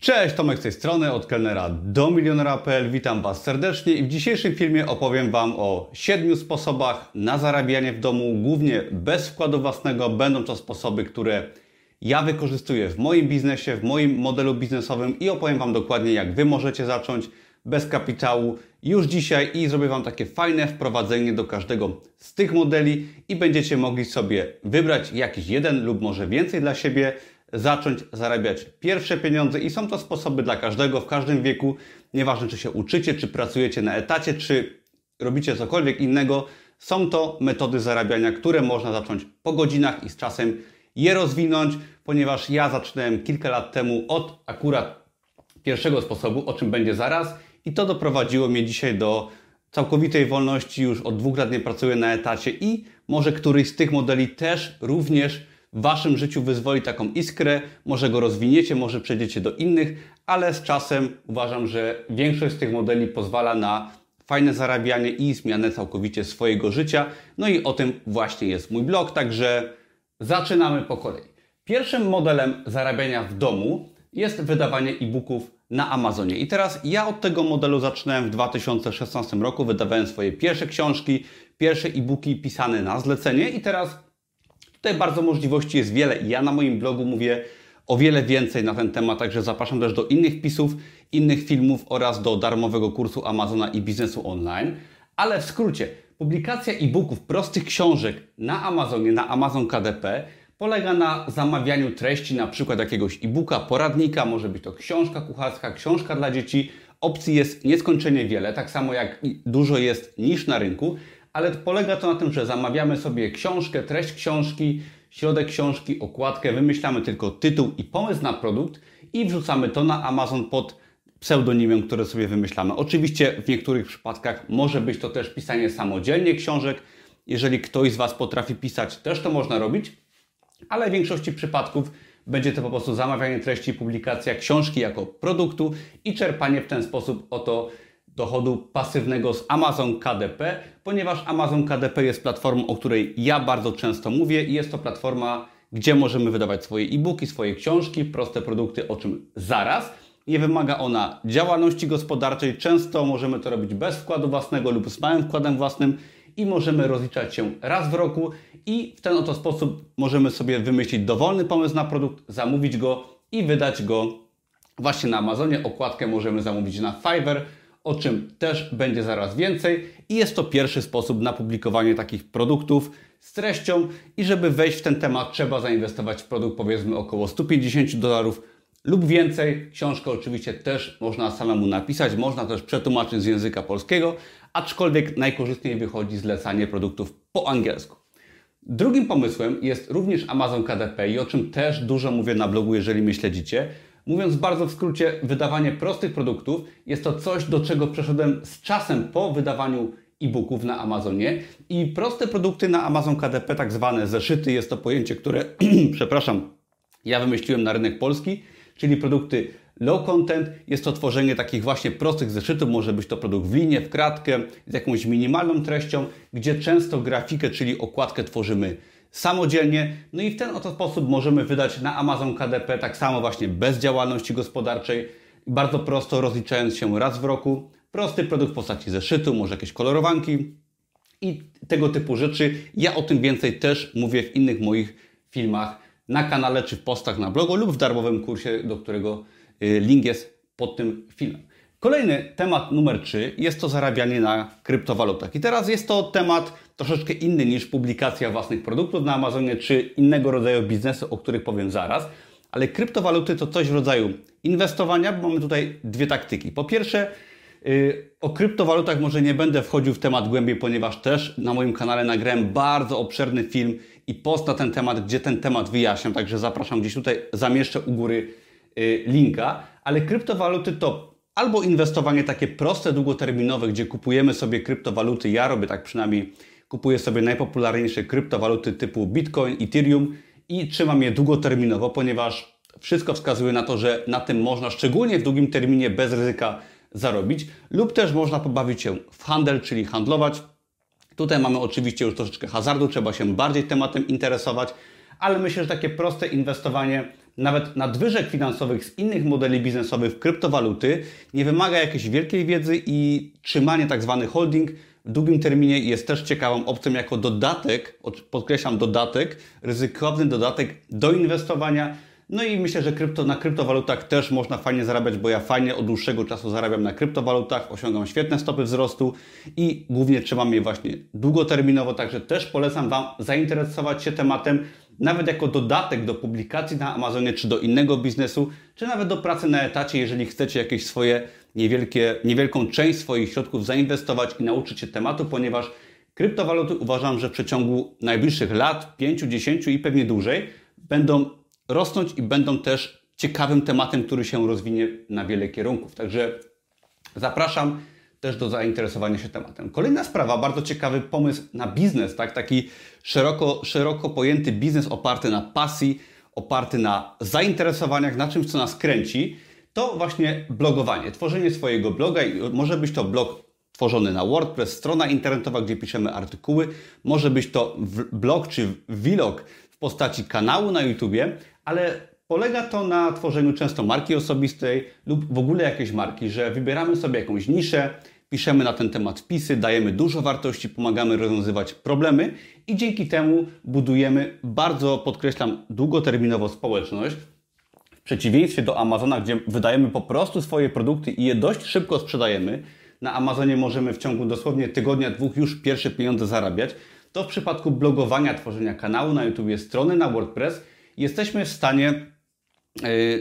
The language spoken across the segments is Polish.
Cześć, Tomek z tej strony, od kelnera do milionera.pl. Witam Was serdecznie i w dzisiejszym filmie opowiem Wam o siedmiu sposobach na zarabianie w domu, głównie bez wkładu własnego. Będą to sposoby, które ja wykorzystuję w moim biznesie, w moim modelu biznesowym i opowiem Wam dokładnie, jak Wy możecie zacząć bez kapitału już dzisiaj i zrobię Wam takie fajne wprowadzenie do każdego z tych modeli i będziecie mogli sobie wybrać jakiś jeden lub może więcej dla siebie, zacząć zarabiać pierwsze pieniądze i są to sposoby dla każdego w każdym wieku. Nieważne, czy się uczycie, czy pracujecie na etacie, czy robicie cokolwiek innego, są to metody zarabiania, które można zacząć po godzinach i z czasem je rozwinąć, ponieważ ja zaczynałem kilka lat temu od akurat pierwszego sposobu, o czym będzie zaraz, i to doprowadziło mnie dzisiaj do całkowitej wolności. Już od dwóch lat nie pracuję na etacie i może któryś z tych modeli też również w Waszym życiu wyzwoli taką iskrę, może go rozwiniecie, może przejdziecie do innych, ale z czasem uważam, że większość z tych modeli pozwala na fajne zarabianie i zmianę całkowicie swojego życia. No i o tym właśnie jest mój blog, także zaczynamy po kolei. Pierwszym modelem zarabiania w domu jest wydawanie e-booków na Amazonie. I teraz ja od tego modelu zaczynałem w 2016 roku, wydawałem swoje pierwsze książki, pierwsze e-booki pisane na zlecenie i teraz Tutaj bardzo możliwości jest wiele i ja na moim blogu mówię o wiele więcej na ten temat, także zapraszam też do innych wpisów, innych filmów oraz do darmowego kursu Amazona i biznesu online. Ale w skrócie, publikacja e-booków, prostych książek na Amazonie, na Amazon KDP polega na zamawianiu treści, na przykład jakiegoś e-booka, poradnika, może być to książka kucharska, książka dla dzieci. Opcji jest nieskończenie wiele, tak samo jak dużo jest niż na rynku ale polega to na tym, że zamawiamy sobie książkę, treść książki, środek książki, okładkę, wymyślamy tylko tytuł i pomysł na produkt i wrzucamy to na Amazon pod pseudonimem, które sobie wymyślamy. Oczywiście w niektórych przypadkach może być to też pisanie samodzielnie książek. Jeżeli ktoś z Was potrafi pisać, też to można robić, ale w większości przypadków będzie to po prostu zamawianie treści, publikacja książki jako produktu i czerpanie w ten sposób oto dochodu pasywnego z Amazon KDP, ponieważ Amazon KDP jest platformą, o której ja bardzo często mówię i jest to platforma, gdzie możemy wydawać swoje e-booki, swoje książki, proste produkty, o czym zaraz. Nie wymaga ona działalności gospodarczej, często możemy to robić bez wkładu własnego lub z małym wkładem własnym i możemy rozliczać się raz w roku i w ten oto sposób możemy sobie wymyślić dowolny pomysł na produkt, zamówić go i wydać go właśnie na Amazonie. Okładkę możemy zamówić na Fiverr, o czym też będzie zaraz więcej. I jest to pierwszy sposób na publikowanie takich produktów z treścią. I żeby wejść w ten temat, trzeba zainwestować w produkt powiedzmy około 150 dolarów lub więcej. Książkę oczywiście też można samemu napisać, można też przetłumaczyć z języka polskiego, aczkolwiek najkorzystniej wychodzi zlecanie produktów po angielsku. Drugim pomysłem jest również Amazon KDP i o czym też dużo mówię na blogu, jeżeli mnie śledzicie. Mówiąc bardzo w skrócie, wydawanie prostych produktów jest to coś, do czego przeszedłem z czasem po wydawaniu e-booków na Amazonie. I proste produkty na Amazon KDP, tak zwane zeszyty, jest to pojęcie, które, przepraszam, ja wymyśliłem na rynek polski, czyli produkty low content. Jest to tworzenie takich właśnie prostych zeszytów. Może być to produkt w linię, w kratkę, z jakąś minimalną treścią, gdzie często grafikę, czyli okładkę tworzymy samodzielnie. No i w ten oto sposób możemy wydać na Amazon KDP tak samo właśnie bez działalności gospodarczej, bardzo prosto rozliczając się raz w roku. Prosty produkt w postaci zeszytu, może jakieś kolorowanki i tego typu rzeczy. Ja o tym więcej też mówię w innych moich filmach na kanale czy w postach na blogu lub w darmowym kursie, do którego y, link jest pod tym filmem. Kolejny temat numer 3 jest to zarabianie na kryptowalutach. I teraz jest to temat troszeczkę inny niż publikacja własnych produktów na Amazonie czy innego rodzaju biznesu, o których powiem zaraz. Ale kryptowaluty to coś w rodzaju inwestowania, bo mamy tutaj dwie taktyki. Po pierwsze, yy, o kryptowalutach może nie będę wchodził w temat głębiej, ponieważ też na moim kanale nagrałem bardzo obszerny film i post na ten temat, gdzie ten temat wyjaśniam, także zapraszam gdzieś tutaj, zamieszczę u góry yy, linka. Ale kryptowaluty to albo inwestowanie takie proste, długoterminowe, gdzie kupujemy sobie kryptowaluty. Ja robię tak przynajmniej, kupuję sobie najpopularniejsze kryptowaluty typu Bitcoin, Ethereum i trzymam je długoterminowo, ponieważ wszystko wskazuje na to, że na tym można szczególnie w długim terminie bez ryzyka zarobić, lub też można pobawić się w handel, czyli handlować. Tutaj mamy oczywiście już troszeczkę hazardu, trzeba się bardziej tematem interesować, ale myślę, że takie proste inwestowanie nawet nadwyżek finansowych z innych modeli biznesowych w kryptowaluty nie wymaga jakiejś wielkiej wiedzy i trzymanie tak zwany holding w długim terminie jest też ciekawą opcją jako dodatek, podkreślam dodatek, ryzykowny dodatek do inwestowania. No i myślę, że krypto, na kryptowalutach też można fajnie zarabiać, bo ja fajnie od dłuższego czasu zarabiam na kryptowalutach, osiągam świetne stopy wzrostu i głównie trzymam je właśnie długoterminowo, także też polecam Wam zainteresować się tematem nawet jako dodatek do publikacji na Amazonie, czy do innego biznesu, czy nawet do pracy na etacie, jeżeli chcecie jakieś swoje niewielkie, niewielką część swoich środków zainwestować i nauczyć się tematu, ponieważ kryptowaluty uważam, że w przeciągu najbliższych lat, 5, 10 i pewnie dłużej, będą rosnąć i będą też ciekawym tematem, który się rozwinie na wiele kierunków. Także zapraszam też do zainteresowania się tematem. Kolejna sprawa, bardzo ciekawy pomysł na biznes, tak? taki szeroko, szeroko pojęty biznes oparty na pasji, oparty na zainteresowaniach, na czymś, co nas kręci, to właśnie blogowanie, tworzenie swojego bloga może być to blog tworzony na WordPress, strona internetowa, gdzie piszemy artykuły, może być to blog czy vlog w postaci kanału na YouTubie, ale Polega to na tworzeniu często marki osobistej lub w ogóle jakiejś marki, że wybieramy sobie jakąś niszę, piszemy na ten temat wpisy, dajemy dużo wartości, pomagamy rozwiązywać problemy i dzięki temu budujemy bardzo, podkreślam, długoterminowo społeczność. W przeciwieństwie do Amazona, gdzie wydajemy po prostu swoje produkty i je dość szybko sprzedajemy, na Amazonie możemy w ciągu dosłownie tygodnia, dwóch już pierwsze pieniądze zarabiać, to w przypadku blogowania, tworzenia kanału na YouTube, strony na WordPress, jesteśmy w stanie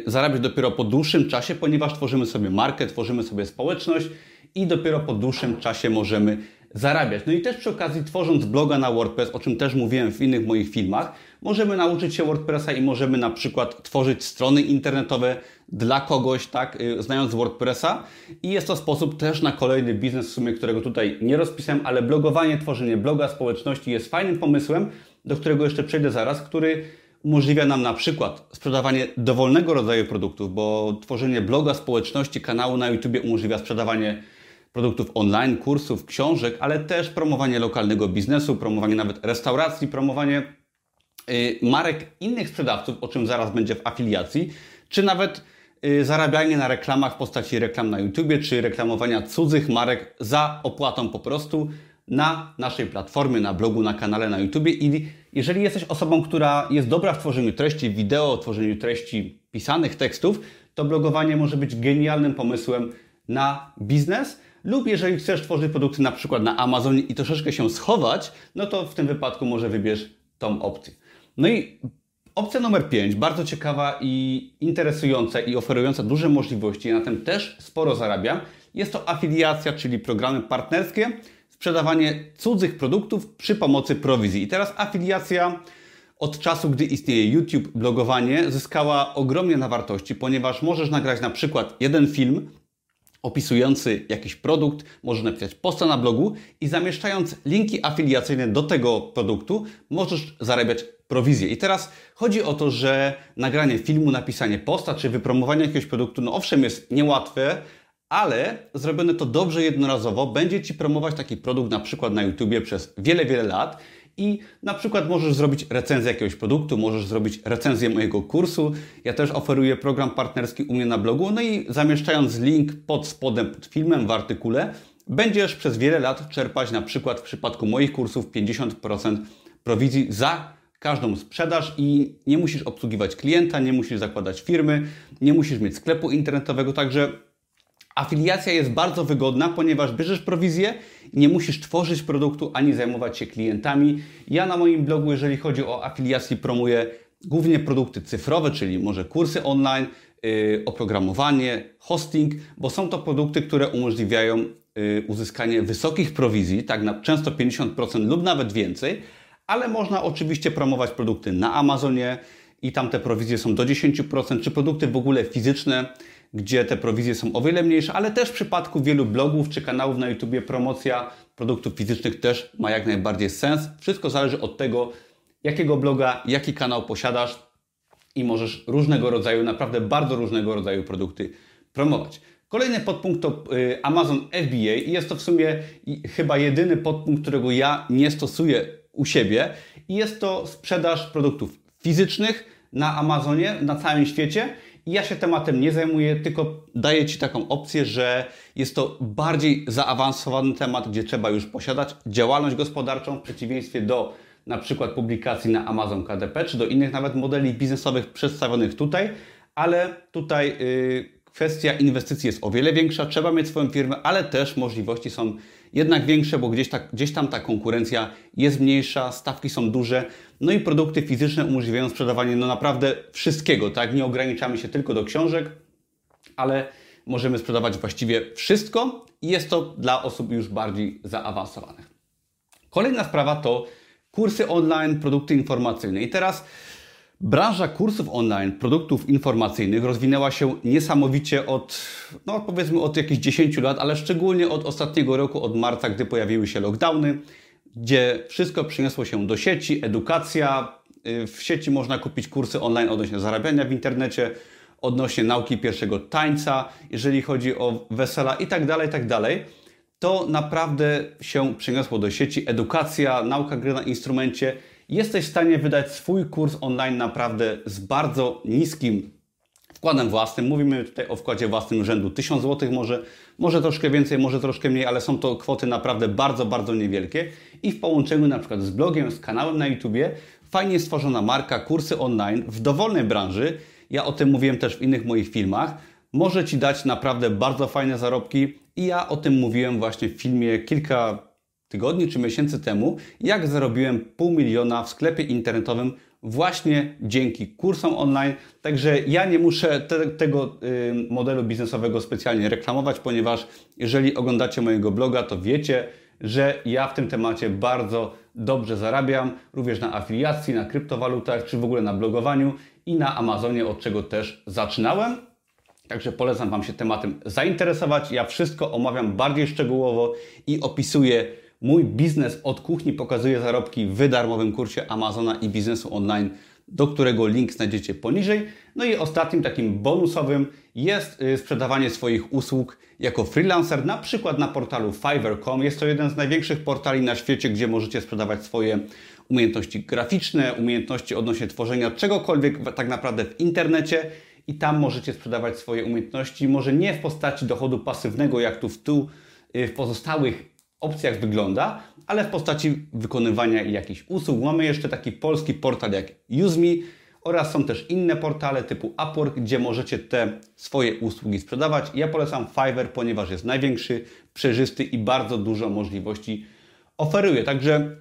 zarabiać dopiero po dłuższym czasie, ponieważ tworzymy sobie markę, tworzymy sobie społeczność i dopiero po dłuższym czasie możemy zarabiać. No i też przy okazji tworząc bloga na WordPress, o czym też mówiłem w innych moich filmach, możemy nauczyć się WordPressa i możemy na przykład tworzyć strony internetowe dla kogoś, tak, y, znając WordPressa i jest to sposób też na kolejny biznes, w sumie którego tutaj nie rozpisałem, ale blogowanie, tworzenie bloga społeczności jest fajnym pomysłem, do którego jeszcze przejdę zaraz, który umożliwia nam na przykład sprzedawanie dowolnego rodzaju produktów, bo tworzenie bloga, społeczności, kanału na YouTube umożliwia sprzedawanie produktów online, kursów, książek, ale też promowanie lokalnego biznesu, promowanie nawet restauracji, promowanie y, marek innych sprzedawców, o czym zaraz będzie w afiliacji, czy nawet y, zarabianie na reklamach w postaci reklam na YouTube, czy reklamowania cudzych marek za opłatą po prostu na naszej platformie, na blogu, na kanale na YouTube i jeżeli jesteś osobą, która jest dobra w tworzeniu treści wideo, tworzeniu treści pisanych tekstów, to blogowanie może być genialnym pomysłem na biznes. Lub jeżeli chcesz tworzyć produkty na przykład na Amazonie i troszeczkę się schować, no to w tym wypadku może wybierz tą opcję. No i opcja numer 5, bardzo ciekawa i interesująca i oferująca duże możliwości, na tym też sporo zarabiam, jest to afiliacja, czyli programy partnerskie, sprzedawanie cudzych produktów przy pomocy prowizji. I teraz afiliacja od czasu, gdy istnieje YouTube, blogowanie, zyskała ogromnie na wartości, ponieważ możesz nagrać na przykład jeden film opisujący jakiś produkt, możesz napisać posta na blogu i zamieszczając linki afiliacyjne do tego produktu, możesz zarabiać prowizję. I teraz chodzi o to, że nagranie filmu, napisanie posta czy wypromowanie jakiegoś produktu, no owszem, jest niełatwe, ale zrobione to dobrze jednorazowo będzie Ci promować taki produkt na przykład na YouTubie przez wiele, wiele lat i na przykład możesz zrobić recenzję jakiegoś produktu, możesz zrobić recenzję mojego kursu. Ja też oferuję program partnerski u mnie na blogu, no i zamieszczając link pod spodem, pod filmem w artykule, będziesz przez wiele lat czerpać na przykład w przypadku moich kursów 50% prowizji za każdą sprzedaż i nie musisz obsługiwać klienta, nie musisz zakładać firmy, nie musisz mieć sklepu internetowego, także Afiliacja jest bardzo wygodna, ponieważ bierzesz prowizję, nie musisz tworzyć produktu ani zajmować się klientami. Ja na moim blogu, jeżeli chodzi o afiliację, promuję głównie produkty cyfrowe, czyli może kursy online, yy, oprogramowanie, hosting, bo są to produkty, które umożliwiają yy, uzyskanie wysokich prowizji, tak na często 50% lub nawet więcej, ale można oczywiście promować produkty na Amazonie i tam te prowizje są do 10%, czy produkty w ogóle fizyczne gdzie te prowizje są o wiele mniejsze, ale też w przypadku wielu blogów czy kanałów na YouTube promocja produktów fizycznych też ma jak najbardziej sens. Wszystko zależy od tego, jakiego bloga, jaki kanał posiadasz i możesz różnego rodzaju, naprawdę bardzo różnego rodzaju produkty promować. Kolejny podpunkt to y, Amazon FBA i jest to w sumie chyba jedyny podpunkt, którego ja nie stosuję u siebie i jest to sprzedaż produktów fizycznych na Amazonie, na całym świecie. Ja się tematem nie zajmuję, tylko daję Ci taką opcję, że jest to bardziej zaawansowany temat, gdzie trzeba już posiadać działalność gospodarczą w przeciwieństwie do na przykład publikacji na Amazon KDP, czy do innych nawet modeli biznesowych przedstawionych tutaj, ale tutaj yy, kwestia inwestycji jest o wiele większa, trzeba mieć swoją firmę, ale też możliwości są jednak większe, bo gdzieś, ta, gdzieś tam ta konkurencja jest mniejsza, stawki są duże, no i produkty fizyczne umożliwiają sprzedawanie no naprawdę wszystkiego, tak? Nie ograniczamy się tylko do książek, ale możemy sprzedawać właściwie wszystko i jest to dla osób już bardziej zaawansowanych. Kolejna sprawa to kursy online, produkty informacyjne. I teraz Branża kursów online, produktów informacyjnych rozwinęła się niesamowicie od, no powiedzmy od jakichś 10 lat, ale szczególnie od ostatniego roku, od marca, gdy pojawiły się lockdowny, gdzie wszystko przyniosło się do sieci, edukacja. Y, w sieci można kupić kursy online odnośnie zarabiania w internecie, odnośnie nauki pierwszego tańca, jeżeli chodzi o wesela i tak dalej, tak dalej. To naprawdę się przyniosło do sieci. Edukacja, nauka gry na instrumencie jesteś w stanie wydać swój kurs online naprawdę z bardzo niskim wkładem własnym. Mówimy tutaj o wkładzie własnym rzędu 1000 zł, może, może troszkę więcej, może troszkę mniej, ale są to kwoty naprawdę bardzo, bardzo niewielkie. I w połączeniu na przykład z blogiem, z kanałem na YouTubie, fajnie stworzona marka, kursy online w dowolnej branży, ja o tym mówiłem też w innych moich filmach, może Ci dać naprawdę bardzo fajne zarobki. I ja o tym mówiłem właśnie w filmie kilka tygodni czy miesięcy temu, jak zarobiłem pół miliona w sklepie internetowym właśnie dzięki kursom online. Także ja nie muszę te, tego y, modelu biznesowego specjalnie reklamować, ponieważ jeżeli oglądacie mojego bloga, to wiecie, że ja w tym temacie bardzo dobrze zarabiam, również na afiliacji, na kryptowalutach, czy w ogóle na blogowaniu i na Amazonie, od czego też zaczynałem. Także polecam Wam się tematem zainteresować. Ja wszystko omawiam bardziej szczegółowo i opisuję Mój biznes od kuchni pokazuje zarobki w darmowym kursie Amazona i biznesu online, do którego link znajdziecie poniżej. No i ostatnim takim bonusowym jest y, sprzedawanie swoich usług jako freelancer, na przykład na portalu Fiverr.com. Jest to jeden z największych portali na świecie, gdzie możecie sprzedawać swoje umiejętności graficzne, umiejętności odnośnie tworzenia czegokolwiek tak naprawdę w internecie i tam możecie sprzedawać swoje umiejętności, może nie w postaci dochodu pasywnego, jak tu w, y, w pozostałych opcjach wygląda, ale w postaci wykonywania jakichś usług. Mamy jeszcze taki polski portal jak UseMe oraz są też inne portale typu Upwork, gdzie możecie te swoje usługi sprzedawać. Ja polecam Fiverr, ponieważ jest największy, przejrzysty i bardzo dużo możliwości oferuje. Także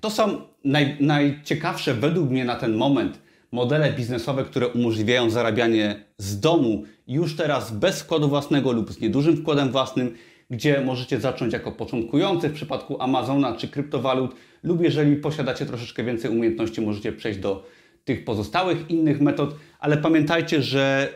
to są naj, najciekawsze według mnie na ten moment modele biznesowe, które umożliwiają zarabianie z domu już teraz bez wkładu własnego lub z niedużym wkładem własnym gdzie możecie zacząć jako początkujący w przypadku Amazona czy kryptowalut, lub jeżeli posiadacie troszeczkę więcej umiejętności, możecie przejść do tych pozostałych innych metod, ale pamiętajcie, że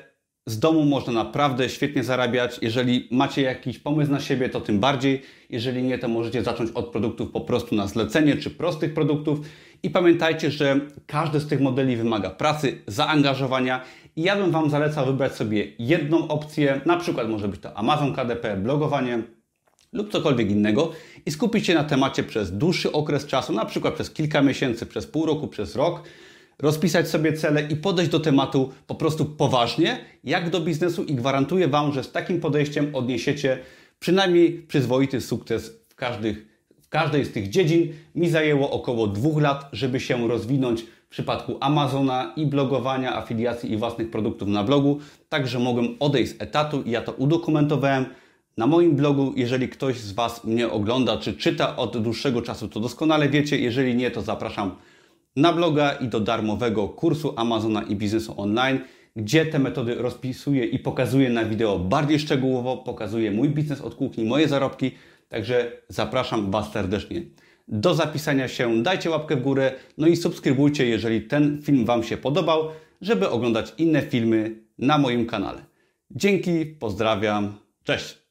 z domu można naprawdę świetnie zarabiać. Jeżeli macie jakiś pomysł na siebie, to tym bardziej. Jeżeli nie, to możecie zacząć od produktów po prostu na zlecenie czy prostych produktów. I pamiętajcie, że każdy z tych modeli wymaga pracy, zaangażowania i ja bym Wam zalecał wybrać sobie jedną opcję, na przykład może być to Amazon KDP, blogowanie lub cokolwiek innego i skupić się na temacie przez dłuższy okres czasu, na przykład przez kilka miesięcy, przez pół roku, przez rok, rozpisać sobie cele i podejść do tematu po prostu poważnie, jak do biznesu i gwarantuję Wam, że z takim podejściem odniesiecie przynajmniej przyzwoity sukces w, każdych, w każdej z tych dziedzin. Mi zajęło około dwóch lat, żeby się rozwinąć w przypadku Amazona i blogowania, afiliacji i własnych produktów na blogu, także mogłem odejść z etatu i ja to udokumentowałem na moim blogu. Jeżeli ktoś z Was mnie ogląda czy czyta od dłuższego czasu, to doskonale wiecie. Jeżeli nie, to zapraszam na bloga i do darmowego kursu Amazona i biznesu online, gdzie te metody rozpisuję i pokazuję na wideo bardziej szczegółowo, pokazuję mój biznes od kuchni, moje zarobki, także zapraszam Was serdecznie do zapisania się, dajcie łapkę w górę, no i subskrybujcie, jeżeli ten film Wam się podobał, żeby oglądać inne filmy na moim kanale. Dzięki, pozdrawiam, cześć!